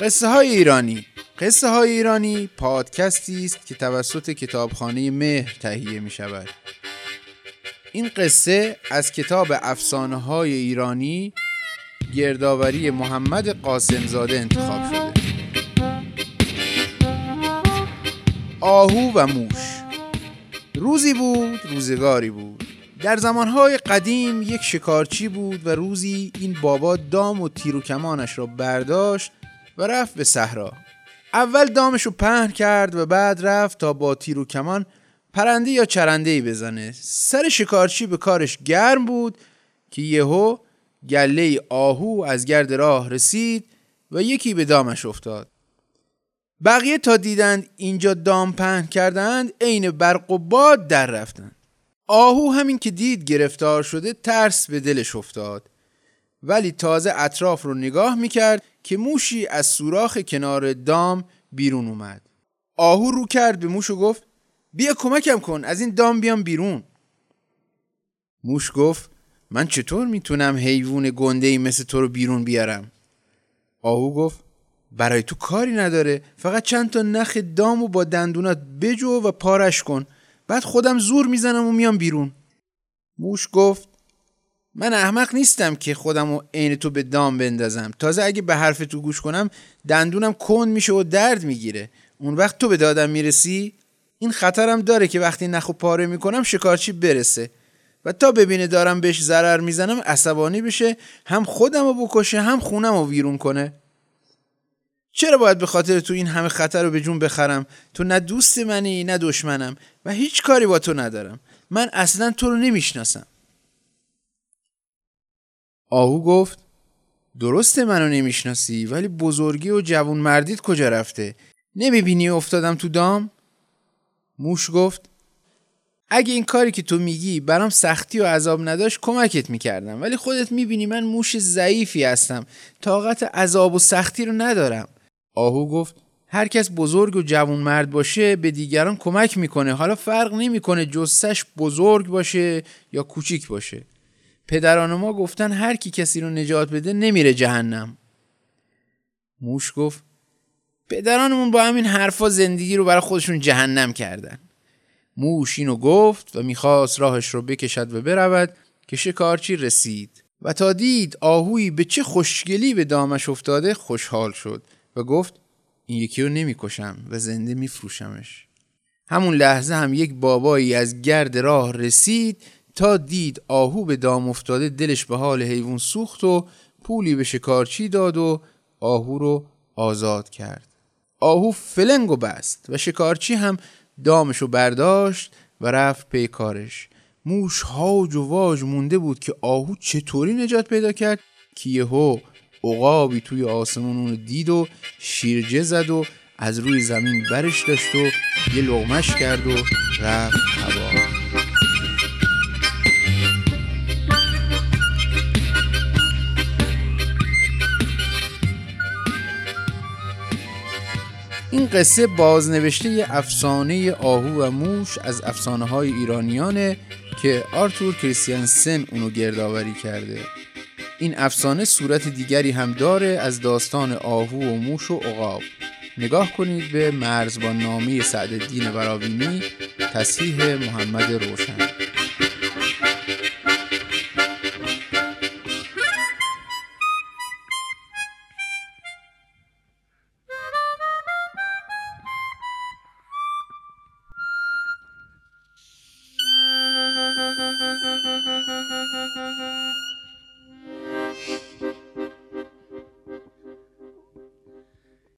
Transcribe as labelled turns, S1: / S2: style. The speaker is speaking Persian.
S1: قصه های ایرانی. قصه های ایرانی پادکستی است که توسط کتابخانه مهر تهیه می شود این قصه از کتاب افسانه های ایرانی گردآوری محمد قاسمزاده انتخاب شده. آهو و موش. روزی بود روزگاری بود. در زمانهای قدیم یک شکارچی بود و روزی این بابا دام و تیر و کمانش را برداشت و رفت به صحرا. اول دامش رو پهن کرد و بعد رفت تا با تیر و کمان پرنده یا چرنده ای بزنه. سر شکارچی به کارش گرم بود که یهو گله آهو از گرد راه رسید و یکی به دامش افتاد. بقیه تا دیدند اینجا دام پهن کردند عین برق و باد در رفتند. آهو همین که دید گرفتار شده ترس به دلش افتاد. ولی تازه اطراف رو نگاه می‌کرد که موشی از سوراخ کنار دام بیرون اومد. آهو رو کرد به موش و گفت بیا کمکم کن از این دام بیام بیرون. موش گفت من چطور می‌تونم حیوان گنده ای مثل تو رو بیرون بیارم؟ آهو گفت برای تو کاری نداره فقط چند تا نخ دامو با دندونات بجو و پارش کن بعد خودم زور می‌زنم و میام بیرون. موش گفت من احمق نیستم که خودم و عین تو به دام بندازم. تازه اگه به حرف تو گوش کنم دندونم کند میشه و درد می‌گیره. اون وقت تو به دادم می‌رسی این خطرم داره که وقتی نخو پاره می‌کنم شکارچی برسه. و تا ببینه دارم بهش ضرر می‌زنم عصبانی بشه هم خودم رو بکشه هم خونم رو ویرون کنه. چرا باید به خاطر تو این همه خطر رو به جون بخرم؟ تو نه دوست منی نه دشمنم. و هیچ کاری با تو ندارم. من اصلا تو رو نمی‌شناسم. آهو گفت درسته منو نمی‌شناسی ولی بزرگی و جوون مردید کجا رفته؟ نمی‌بینی افتادم تو دام؟ موش گفت اگه این کاری که تو میگی برام سختی و عذاب نداشت کمکت می‌کردم. ولی خودت می‌بینی من موش ضعیفی هستم. طاقت عذاب و سختی رو ندارم. آهو گفت هر کس بزرگ و جوون مرد باشه به دیگران کمک می‌کنه. حالا فرق نمی‌کنه جسش بزرگ باشه یا کوچیک باشه. پدران ما گفتن هر کی کسی رو نجات بده نمیره جهنم. موش گفت پدرانمون با همین حرفا زندگی رو برای خودشون جهنم کردن. موش اینو گفت و می‌خواست راهش رو بکشد و برود که شکارچی رسید. و تا دید آهوی به چه خوشگلی به دامش افتاده خوشحال شد و گفت این یکی رو نمی‌کشم و زنده میفروشمش. همون لحظه هم یک بابایی از گرد راه رسید تا دید آهو به دام افتاده دلش به حال حیوان سوخت و پولی به شکارچی داد و آهو رو آزاد کرد. آهو فلنگ و بست و شکارچی هم دامشو برداشت و رفت پی کارش. موش هاج و واج مونده بود که آهو چطوری نجات پیدا کرد که یهو عقابی توی آسمون اونو دید و شیرجه زد و از روی زمین برش داشت و یه لغمش کرد و رفت هوا. این قصه بازنوشته افسانه آهو و موش از افسانه های ایرانیانه که آرتور کریستیانسن اونو گردآوری کرده. این افسانه صورت دیگری هم داره از داستان آهو و موش و عقاب. نگاه کنید به مرزبان نامی سعدالدین براوینی تصحیح محمد روشن.